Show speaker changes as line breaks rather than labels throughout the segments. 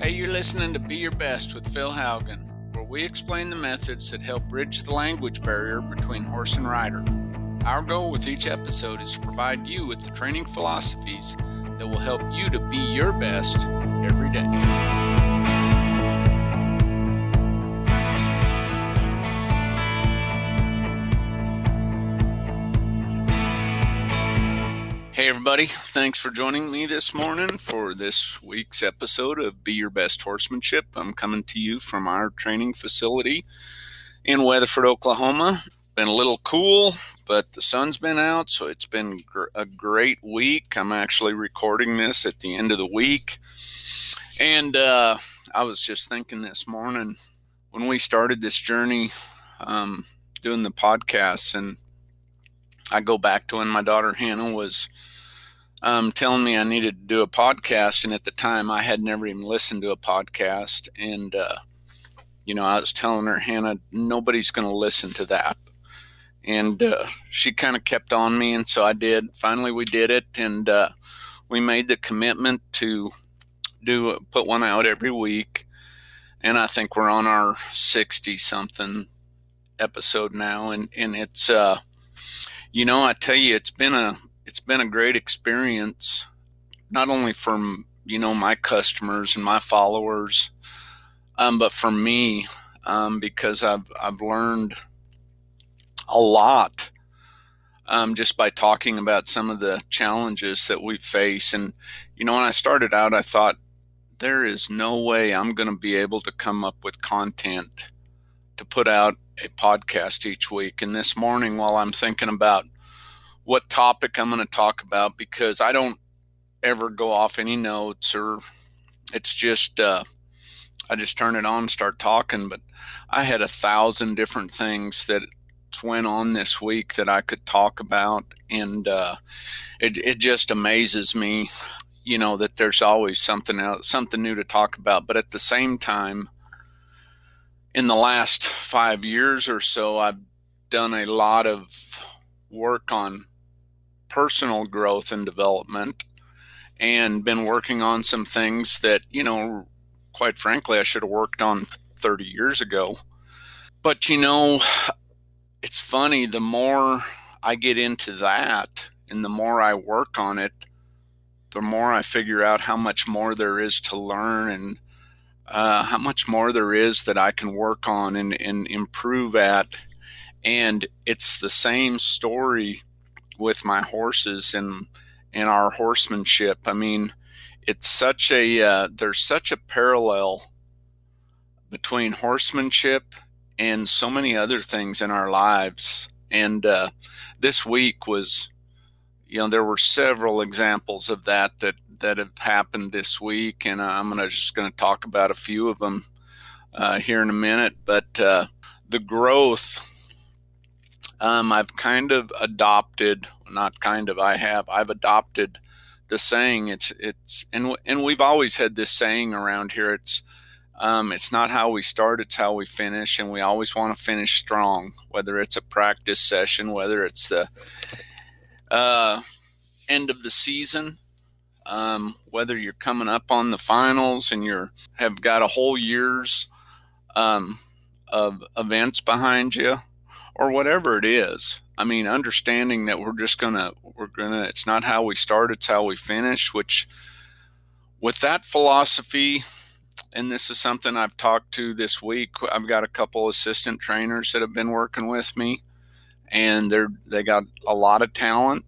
Hey, you're listening to Be Your Best with Phil Haugen, where we explain the methods that help bridge the language barrier between horse and rider. Our goal with each episode is to provide you with the training philosophies that will help you to be your best every day. Everybody. Thanks for joining me this morning for this week's episode of Be Your Best Horsemanship. I'm coming to you from our training facility in Weatherford, Oklahoma. Been a little cool, but the sun's been out, so it's been gr- a great week. I'm actually recording this at the end of the week. And uh, I was just thinking this morning when we started this journey um, doing the podcasts and I go back to when my daughter Hannah was um, telling me I needed to do a podcast, and at the time I had never even listened to a podcast, and uh, you know I was telling her, Hannah, nobody's going to listen to that, and uh, she kind of kept on me, and so I did. Finally, we did it, and uh, we made the commitment to do put one out every week, and I think we're on our sixty something episode now, and and it's uh, you know I tell you it's been a it's been a great experience, not only from you know my customers and my followers, um, but for me um, because I've I've learned a lot um, just by talking about some of the challenges that we face. And you know, when I started out, I thought there is no way I'm going to be able to come up with content to put out a podcast each week. And this morning, while I'm thinking about what topic I'm going to talk about because I don't ever go off any notes or it's just uh, I just turn it on, and start talking. But I had a thousand different things that went on this week that I could talk about, and uh, it it just amazes me, you know, that there's always something else, something new to talk about. But at the same time, in the last five years or so, I've done a lot of work on personal growth and development and been working on some things that, you know, quite frankly, I should have worked on 30 years ago. But, you know, it's funny, the more I get into that and the more I work on it, the more I figure out how much more there is to learn and uh, how much more there is that I can work on and, and improve at. And it's the same story with my horses and and our horsemanship. I mean, it's such a uh, there's such a parallel between horsemanship and so many other things in our lives. And uh, this week was, you know, there were several examples of that that that have happened this week, and I'm gonna just gonna talk about a few of them uh, here in a minute. But uh, the growth um, I've kind of adopted, not kind of, I have, I've adopted the saying. It's, it's, and, and we've always had this saying around here. It's, um, it's not how we start, it's how we finish. And we always want to finish strong, whether it's a practice session, whether it's the uh, end of the season, um, whether you're coming up on the finals and you're have got a whole year's um, of events behind you or whatever it is. I mean, understanding that we're just gonna we're gonna it's not how we start, it's how we finish. Which, with that philosophy, and this is something I've talked to this week. I've got a couple assistant trainers that have been working with me, and they're they got a lot of talent,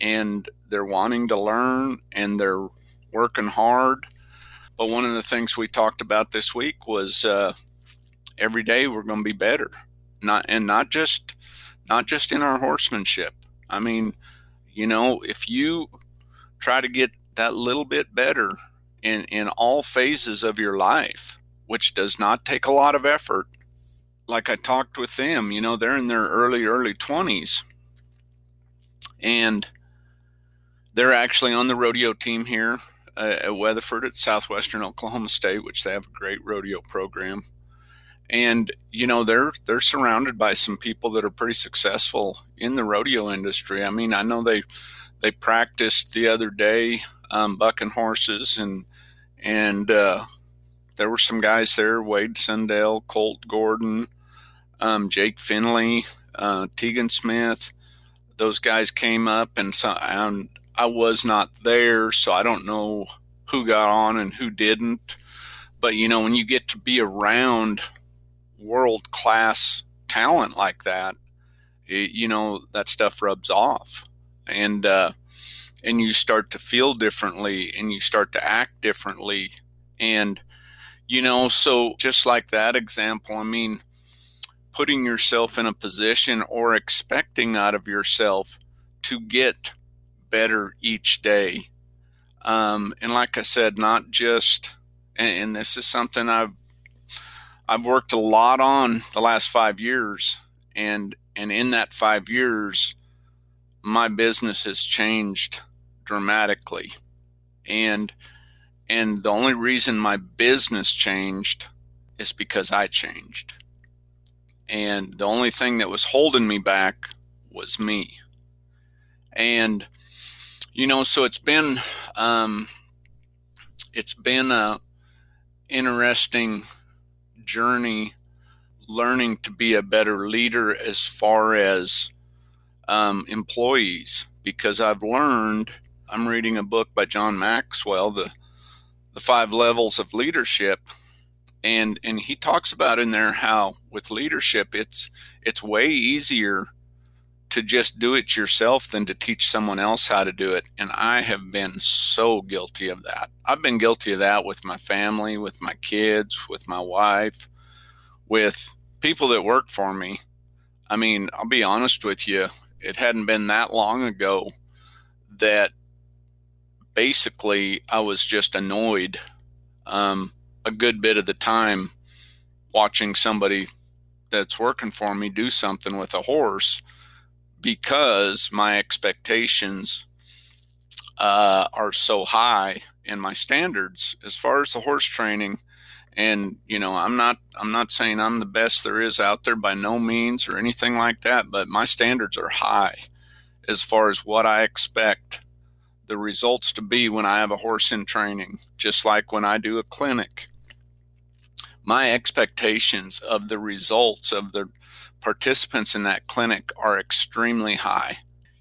and they're wanting to learn, and they're working hard. But one of the things we talked about this week was uh, every day we're going to be better not and not just not just in our horsemanship. I mean, you know, if you try to get that little bit better in in all phases of your life, which does not take a lot of effort. Like I talked with them, you know, they're in their early early 20s and they're actually on the rodeo team here uh, at Weatherford at Southwestern Oklahoma State, which they have a great rodeo program and you know they're they're surrounded by some people that are pretty successful in the rodeo industry. I mean, I know they they practiced the other day um, bucking horses and and uh, there were some guys there: Wade Sundell, Colt Gordon, um, Jake Finlay, uh, Tegan Smith. Those guys came up, and so and I was not there, so I don't know who got on and who didn't. But you know, when you get to be around world class talent like that, it, you know that stuff rubs off, and uh, and you start to feel differently, and you start to act differently, and you know, so just like that example, I mean, putting yourself in a position or expecting out of yourself to get better each day. Um, and like I said, not just, and, and this is something I've I've worked a lot on the last five years, and and in that five years, my business has changed dramatically, and and the only reason my business changed is because I changed. And the only thing that was holding me back was me. And, you know, so it's been, um, it's been a interesting journey learning to be a better leader as far as um, employees because I've learned. I'm reading a book by John Maxwell, the the five levels of leadership and and he talks about in there how with leadership it's it's way easier to just do it yourself than to teach someone else how to do it. And i have been so guilty of that. I've been guilty of that with my family with my kids with my wife with people that work for me. I mean i'll be honest with you it hadn't been that long ago that basically I was just annoyed um, a good bit of the time watching somebody that's working for me do something with a horse because my expectations uh, are so high in my standards as far as the horse training and you know i'm not i'm not saying i'm the best there is out there by no means or anything like that but my standards are high as far as what i expect the results to be when I have a horse in training, just like when I do a clinic. My expectations of the results of the participants in that clinic are extremely high.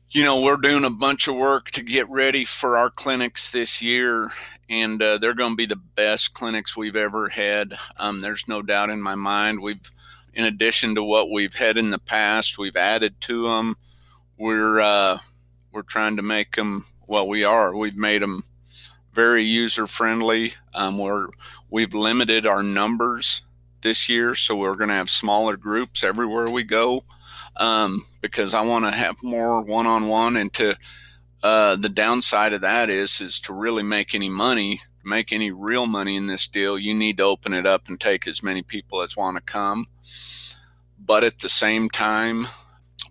You know, we're doing a bunch of work to get ready for our clinics this year, and uh, they're going to be the best clinics we've ever had. Um, there's no doubt in my mind. We've, in addition to what we've had in the past, we've added to them. We're uh, we're trying to make them well, we are. We've made them very user friendly. Um, we're we've limited our numbers this year, so we're going to have smaller groups everywhere we go um, because I want to have more one on one. And to uh, the downside of that is is to really make any money, make any real money in this deal, you need to open it up and take as many people as want to come. But at the same time,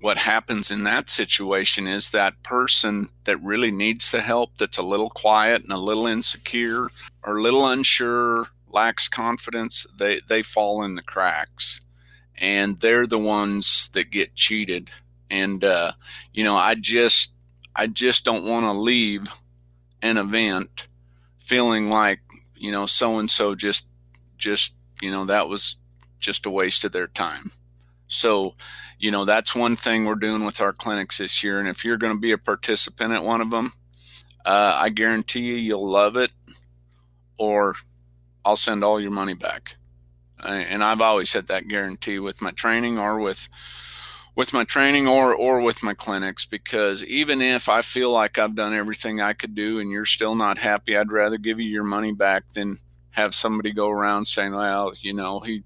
what happens in that situation is that person that really needs the help that's a little quiet and a little insecure or a little unsure lacks confidence they they fall in the cracks. And they're the ones that get cheated. And uh, you know i just i just don't want to leave an event feeling like you know so and so just just you know that was just a waste of their time. So you know, that's one thing we're doing with our clinics this year. And if you're going to be a participant at one of them, uh, I guarantee you, you'll love it, or I'll send all your money back. And I've always had that guarantee with my training or with with my training or or with my clinics because even if I feel like I've done everything I could do and you're still not happy, I'd rather give you your money back than have somebody go around saying, "Well, you know, he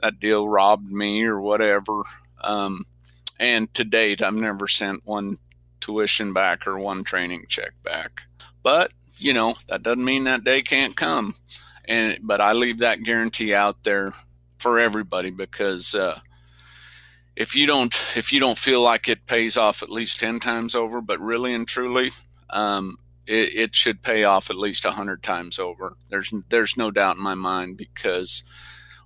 that deal robbed me or whatever." Um, and to date, I've never sent one tuition back or one training check back. But, you know, that doesn't mean that day can't come. And, but I leave that guarantee out there for everybody because, uh, if you don't if you don't feel like it pays off at least 10 times over but really and truly um, it, it, should pay off at least 100 times over there's there's no doubt in my mind because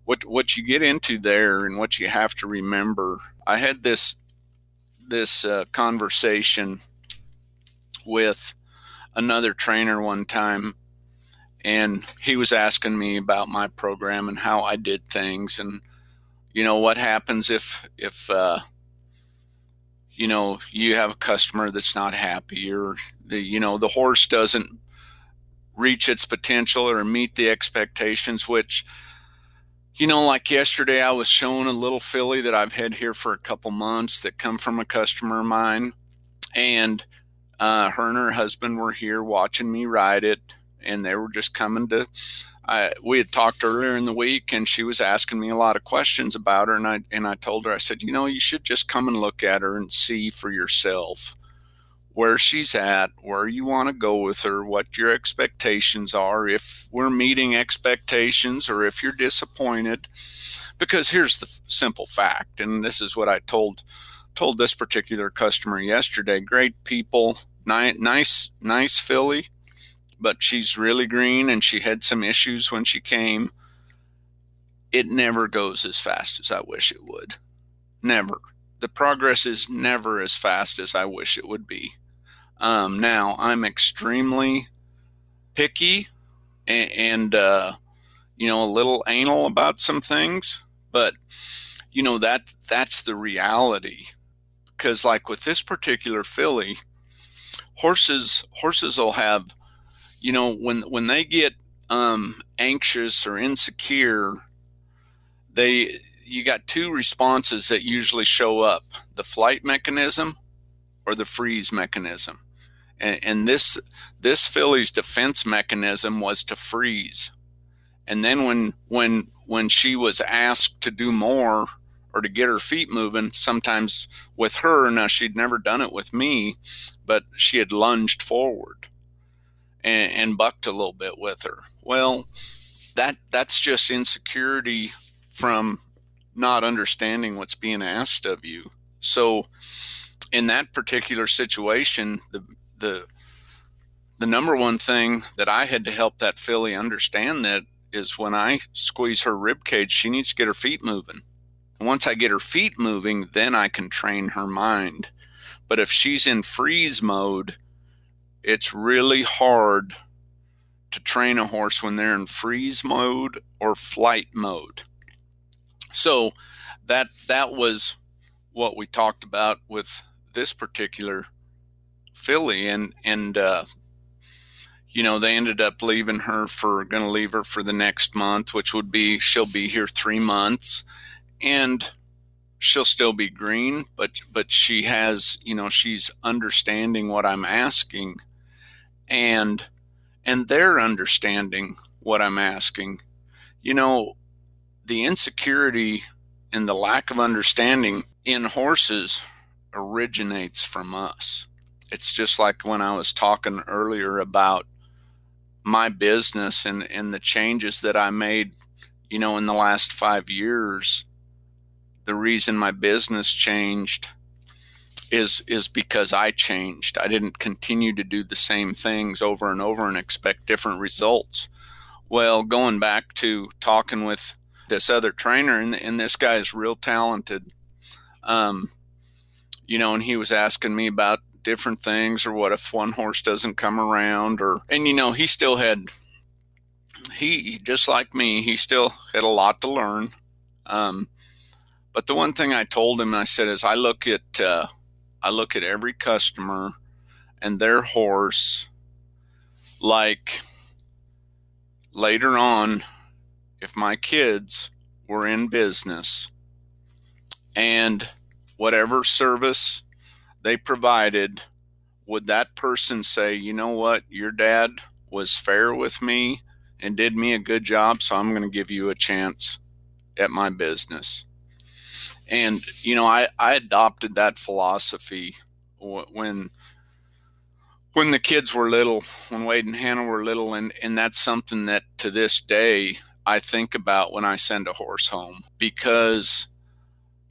what what you get into there and what you have to remember. I had this this uh, conversation with another trainer one time, and he was asking me about my program and how I did things, and you know what happens if if uh, you know you have a customer that's not happy or the you know the horse doesn't reach its potential or meet the expectations which you know like yesterday i was showing a little filly that i've had here for a couple months that come from a customer of mine. And uh, her and her husband were here watching me ride it and they were just coming to we had talked earlier in the week and she was asking me a lot of questions about her and I and I told her I said you know you should just come and look at her and see for yourself where she's at where you want to go with her what your expectations are if we're meeting expectations or if you're disappointed. Because here's the simple fact and this is what I told told this particular customer yesterday great people nice nice nice filly but she's really green and she had some issues when she came. It never goes as fast as I wish it would. Never. The progress is never as fast as I wish it would be. Um, now, I'm extremely picky and, and uh, you know, a little anal about some things, but you know that that's the reality because like with this particular filly horses horses will have you know when when they get um, anxious or insecure they you got two responses that usually show up the flight mechanism or the freeze mechanism. And, and this this filly's defense mechanism was to freeze. And then when when when she was asked to do more or to get her feet moving sometimes with her now she'd never done it with me but she had lunged forward and, and bucked a little bit with her. Well, that that's just insecurity from not understanding what's being asked of you. So, in that particular situation, the the the number one thing that I had to help that filly understand that is when I squeeze her rib cage, she needs to get her feet moving. And once I get her feet moving, then I can train her mind. But if she's in freeze mode, it's really hard to train a horse when they're in freeze mode or flight mode. So that that was what we talked about with this particular filly and and uh, you know they ended up leaving her for going to leave her for the next month which would be she'll be here 3 months and she'll still be green but but she has you know she's understanding what I'm asking and and they're understanding what I'm asking. You know, the insecurity and the lack of understanding in horses originates from us. It's just like when I was talking earlier about my business and, and the changes that I made, you know, in the last five years. The reason my business changed is is because I changed. I didn't continue to do the same things over and over and expect different results. Well, going back to talking with this other trainer, and, and this guy is real talented. Um, you know, and he was asking me about different things, or what if one horse doesn't come around, or and you know, he still had he just like me, he still had a lot to learn. Um, but the one thing I told him, I said, is I look at uh, I look at every customer and their horse like later on, if my kids were in business and whatever service they provided, would that person say, you know what, your dad was fair with me and did me a good job, so I'm going to give you a chance at my business? And you know I, I adopted that philosophy when when the kids were little when wade and hannah were little and and that's something that to this day i think about when i send a horse home because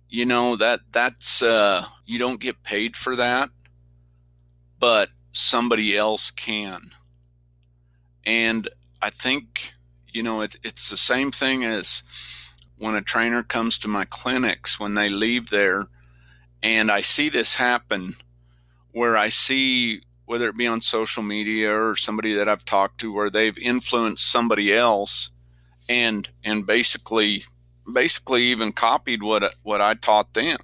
you know that that's uh you don't get paid for that but somebody else can. And i think you know it, it's the same thing as when a trainer comes to my clinics when they leave there and I see this happen where I see whether it be on social media or somebody that I've talked to where they've influenced somebody else and and basically basically even copied what what I taught them.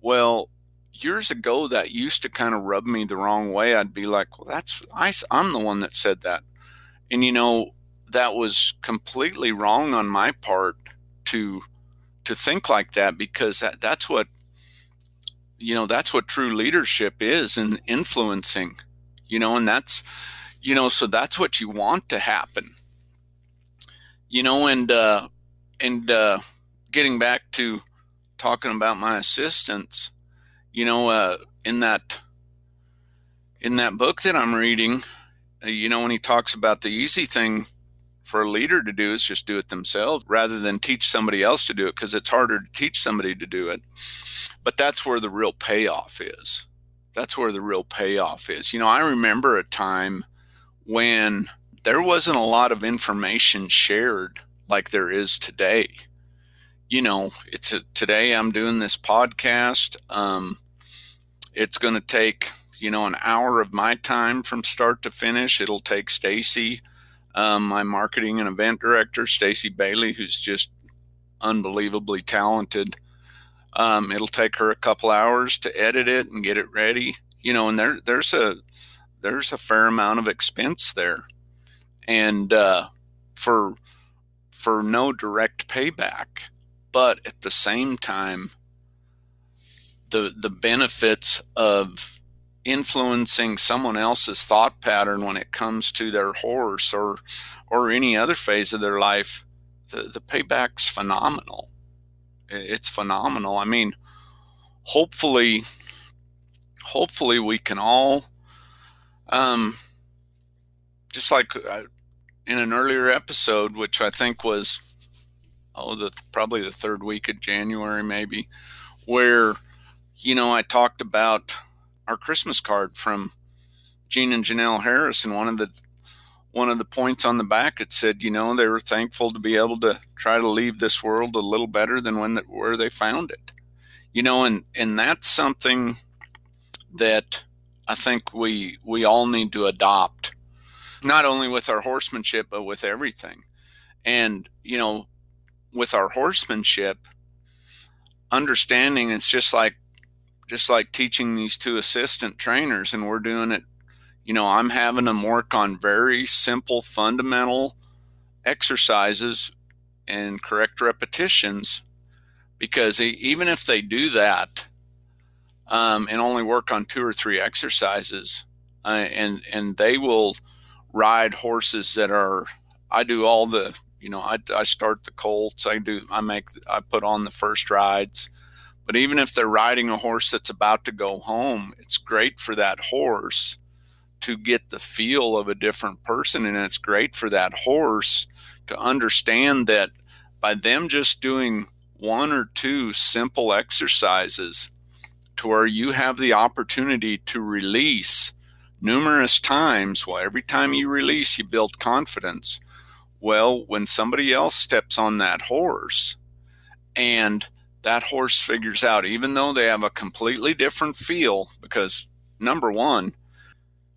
Well, years ago that used to kind of rub me the wrong way. I'd be like, "Well, that's I, I'm the one that said that," and you know that was completely wrong on my part to to think like that because that, that's what you know that's what true leadership is and influencing you know and that's you know so that's what you want to happen. You know and uh and uh getting back to talking about my assistants you know uh in that in that book that i'm reading uh, you know when he talks about the easy thing for a leader to do is just do it themselves rather than teach somebody else to do it because it's harder to teach somebody to do it but that's where the real payoff is. That's where the real payoff is. You know, I remember a time when there wasn't a lot of information shared like there is today. You know, it's a, today I'm doing this podcast. Um, it's going to take you know an hour of my time from start to finish. It'll take Stacy, um, my marketing and event director, Stacy Bailey, who's just unbelievably talented. Um, it'll take her a couple hours to edit it and get it ready. You know, and there there's a there's a fair amount of expense there, and uh, for for no direct payback. But at the same time, the the benefits of influencing someone else's thought pattern when it comes to their horse or or any other phase of their life, the, the payback's phenomenal it's phenomenal. I mean, hopefully, hopefully we can all, um, just like uh, in an earlier episode, which I think was oh the probably the third week of January maybe, where you know I talked about our Christmas card from Gene and Janelle Harris, and one of the one of the points on the back it said you know they were thankful to be able to try to leave this world a little better than when the, where they found it. You know and and that's something that i think we we all need to adopt not only with our horsemanship but with everything. And you know with our horsemanship understanding it's just like just like teaching these two assistant trainers and we're doing it you know, I'm having them work on very simple, fundamental exercises and correct repetitions because even if they do that um, and only work on two or three exercises, uh, and and they will ride horses that are. I do all the, you know, I, I start the colts. I do. I make. I put on the first rides. But even if they're riding a horse that's about to go home, it's great for that horse to get the feel of a different person. And it's great for that horse to understand that by them just doing one or two simple exercises to where you have the opportunity to release numerous times. Well, every time you release, you build confidence. Well, when somebody else steps on that horse and that horse figures out, even though they have a completely different feel, because number one,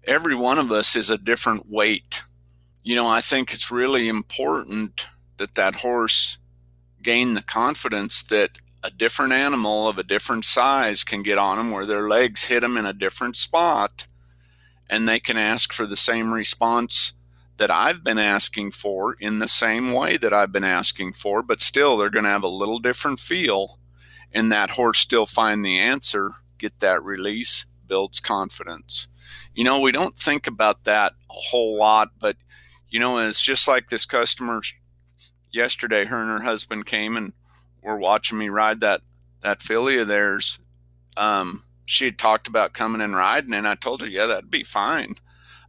every one of us is a different weight. You know, I think it's really important that that horse gain the confidence that a different animal of a different size can get on them where their legs hit them in a different spot and they can ask for the same response that I've been asking for in the same way that I've been asking for, but still they're going to have a little different feel and that horse still find the answer, get that release, builds confidence you know, we don't think about that a whole lot, but you know, it's just like this customer yesterday. Her and her husband came and were watching me ride that that filly of theirs. Um, she had talked about coming and riding, and I told her, yeah, that'd be fine.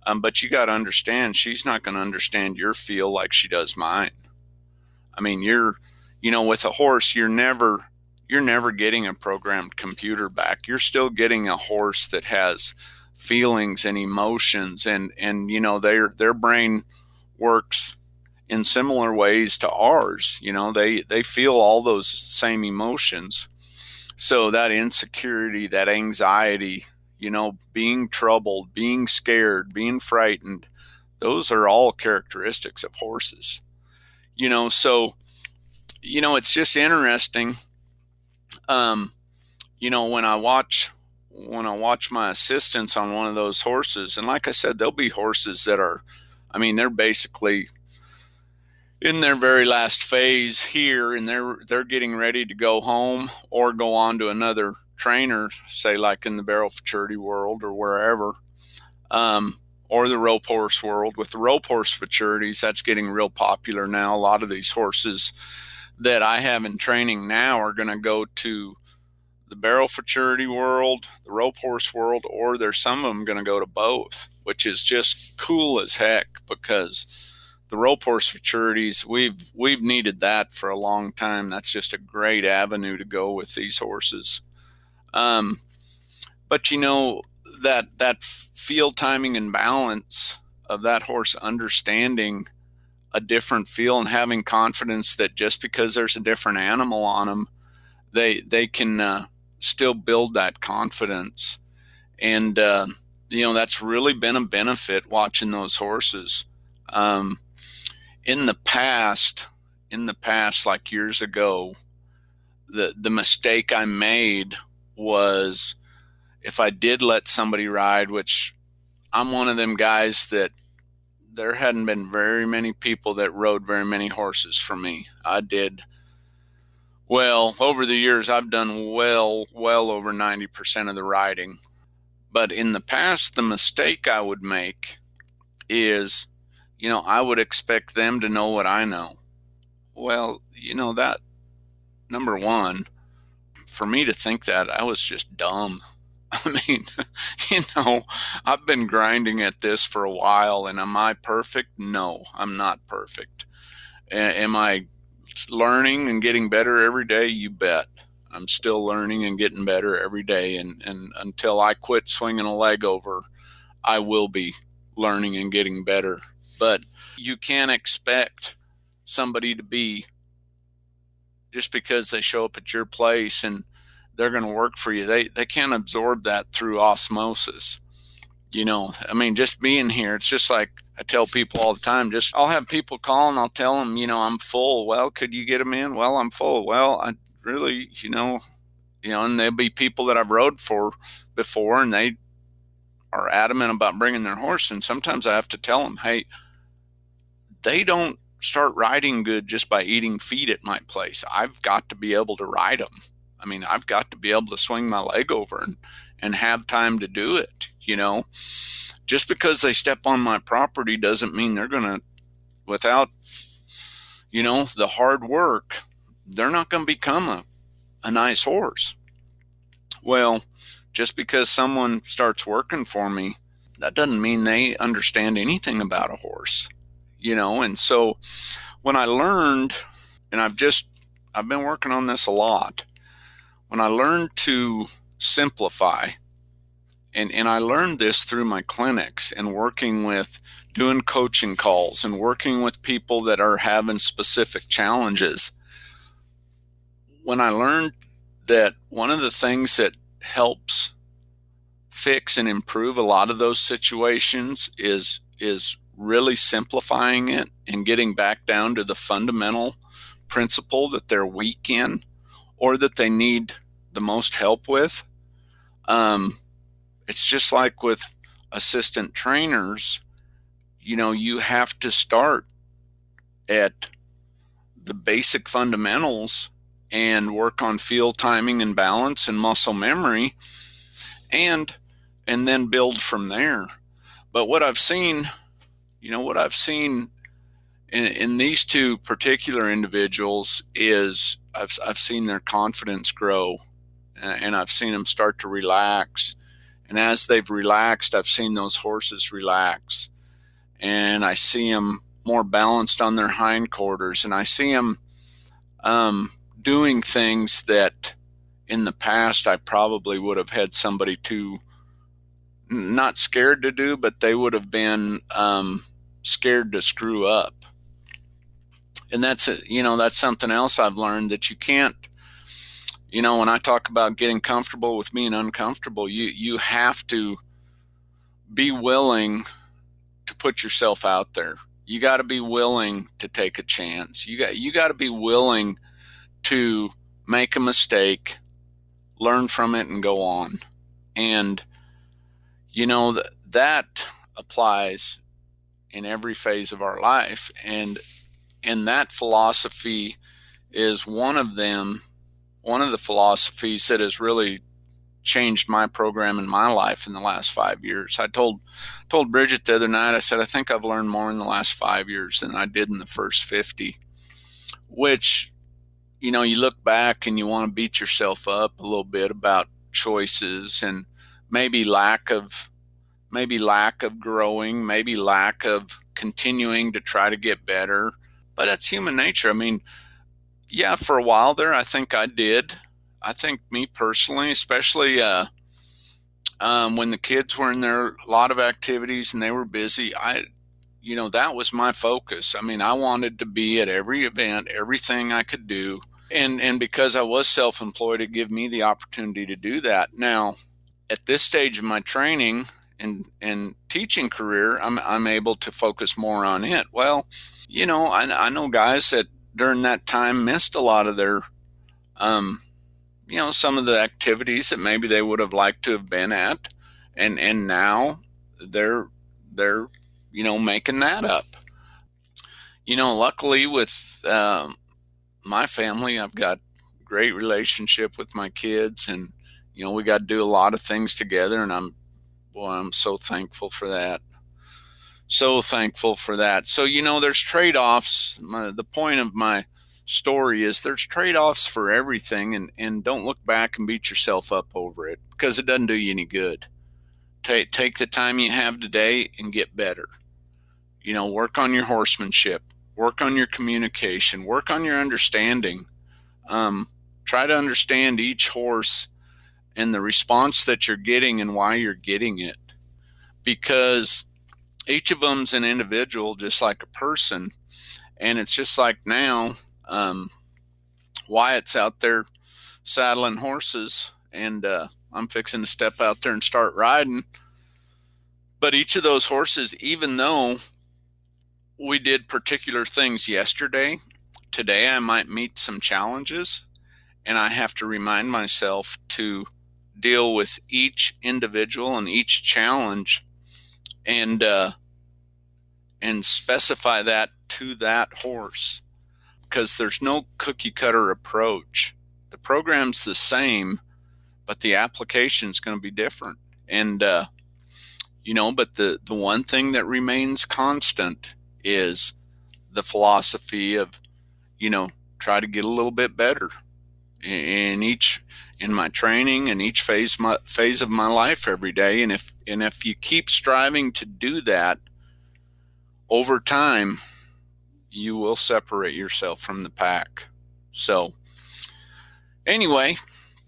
Um, but you got to understand, she's not going to understand your feel like she does mine. I mean, you're, you know, with a horse, you're never, you're never getting a programmed computer back. You're still getting a horse that has feelings and emotions and and you know their their brain works in similar ways to ours you know they they feel all those same emotions so that insecurity that anxiety you know, being troubled, being scared, being frightened. Those are all characteristics of horses. You know, so, you know, it's just interesting. Um, you know, when I watch when I watch my assistants on one of those horses, and like I said, there'll be horses that are, I mean, they're basically in their very last phase here, and they're they're getting ready to go home or go on to another trainer, say like in the barrel futurity world or wherever, um, or the rope horse world. With the rope horse futurities, that's getting real popular now. A lot of these horses that I have in training now are going to go to the barrel futurity world, the rope horse world, or there's some of them going to go to both, which is just cool as heck because the rope horse futurities we've we've needed that for a long time. That's just a great avenue to go with these horses. Um, but you know that that field timing and balance of that horse understanding a different feel and having confidence that just because there's a different animal on them, they they can uh, still build that confidence. And, uh, you know, that's really been a benefit watching those horses. Um, in the past, in the past, like years ago, the, the mistake I made was if I did let somebody ride, which I'm one of them guys that there hadn't been very many people that rode very many horses for me. I did well, over the years, I've done well, well over 90% of the riding. But in the past, the mistake I would make is, you know, I would expect them to know what I know. Well, you know, that, number one, for me to think that, I was just dumb. I mean, you know, I've been grinding at this for a while, and am I perfect? No, I'm not perfect. A- am I learning and getting better every day, you bet. I'm still learning and getting better every day. And, and until I quit swinging a leg over, I will be learning and getting better. But you can't expect somebody to be just because they show up at your place and they're going to work for you. They, they can't absorb that through osmosis. You know, I mean, just being here, it's just like I tell people all the time, just I'll have people call and I'll tell them, you know, I'm full. Well, could you get them in? Well, I'm full. Well, I really, you know, you know, and there'll be people that I've rode for before and they are adamant about bringing their horse. And sometimes I have to tell them, hey, they don't start riding good just by eating feed at my place. I've got to be able to ride them. I mean, I've got to be able to swing my leg over and, and have time to do it, you know just because they step on my property doesn't mean they're going to, without, you know, the hard work, they're not going to become a, a nice horse. Well, just because someone starts working for me, that doesn't mean they understand anything about a horse, you know. And so when I learned, and I've just, I've been working on this a lot, when I learned to simplify and and I learned this through my clinics and working with doing coaching calls and working with people that are having specific challenges. When I learned that one of the things that helps fix and improve a lot of those situations is is really simplifying it and getting back down to the fundamental principle that they're weak in or that they need the most help with. Um, it's just like with assistant trainers, you know, you have to start at the basic fundamentals and work on field timing and balance and muscle memory and and then build from there. But what I've seen, you know, what I've seen in, in these two particular individuals is I've, I've seen their confidence grow and I've seen them start to relax and as they've relaxed, I've seen those horses relax. And I see them more balanced on their hindquarters. And I see them um, doing things that in the past I probably would have had somebody to not scared to do, but they would have been um, scared to screw up. And that's uh, you know that's something else I've learned that you can't you know, when I talk about getting comfortable with being uncomfortable, you you have to be willing to put yourself out there. You got to be willing to take a chance. You got you got to be willing to make a mistake, learn from it and go on. And you know that that applies in every phase of our life and and that philosophy is one of them one of the philosophies that has really changed my program in my life in the last five years. I told told Bridget the other night, I said, I think I've learned more in the last five years than I did in the first 50, which, you know, you look back and you want to beat yourself up a little bit about choices and maybe lack of maybe lack of growing, maybe lack of continuing to try to get better. But that's human nature. I mean, yeah, for a while there, I think I did. I think me personally, especially uh, um, when the kids were in their lot of activities and they were busy, I, you know, that was my focus. I mean, I wanted to be at every event, everything I could do, and and because I was self-employed, it gave me the opportunity to do that. Now, at this stage of my training and and teaching career, I'm I'm able to focus more on it. Well, you know, I, I know guys that during that time missed a lot of their, um, you know, some of the activities that maybe they would have liked to have been at, and and now they're they're you know making that up. You know, luckily with um, my family, I've got great relationship with my kids, and you know we got to do a lot of things together, and I'm well, I'm so thankful for that so thankful for that. So, you know, there's trade offs. The point of my story is there's trade offs for everything, and, and don't look back and beat yourself up over it because it doesn't do you any good. Take, take the time you have today and get better. You know, work on your horsemanship, work on your communication, work on your understanding. Um, try to understand each horse and the response that you're getting and why you're getting it. Because each of them's an individual, just like a person. And it's just like now, um, Wyatt's out there saddling horses, and uh, I'm fixing to step out there and start riding. But each of those horses, even though we did particular things yesterday, today I might meet some challenges, and I have to remind myself to deal with each individual and each challenge and uh, and specify that to that horse because there's no cookie cutter approach. The program's the same, but the application is going to be different. And uh, you know, but the the one thing that remains constant is the philosophy of you know try to get a little bit better in each in my training and each phase my phase of my life every day. And if and if you keep striving to do that over time you will separate yourself from the pack. So anyway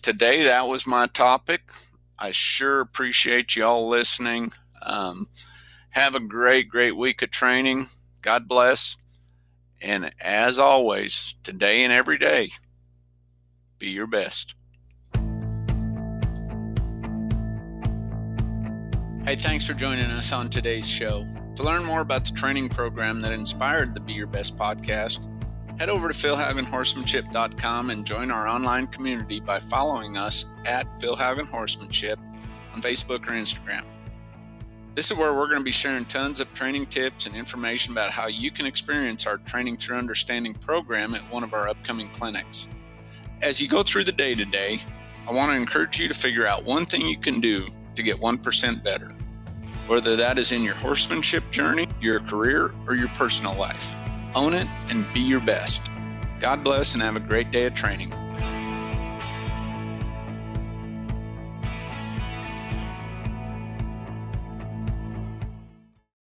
today that was my topic. I sure appreciate you all listening. Um, have a great great week of training. God bless. And as always today and every day be your best Hey, thanks for joining us on today's show. To learn more about the training program that inspired the Be Your Best podcast, head over to philhaugenhorsemanship.com and join our online community by following us at Phil Haugen Horsemanship on Facebook or Instagram. This is where we're going to be sharing tons of training tips and information about how you can experience our Training Through Understanding program at one of our upcoming clinics. As you go through the day today, I want to encourage you to figure out one thing you can do to get 1% better, whether that is in your horsemanship journey, your career, or your personal life. Own it and be your best. God bless and have a great day of training.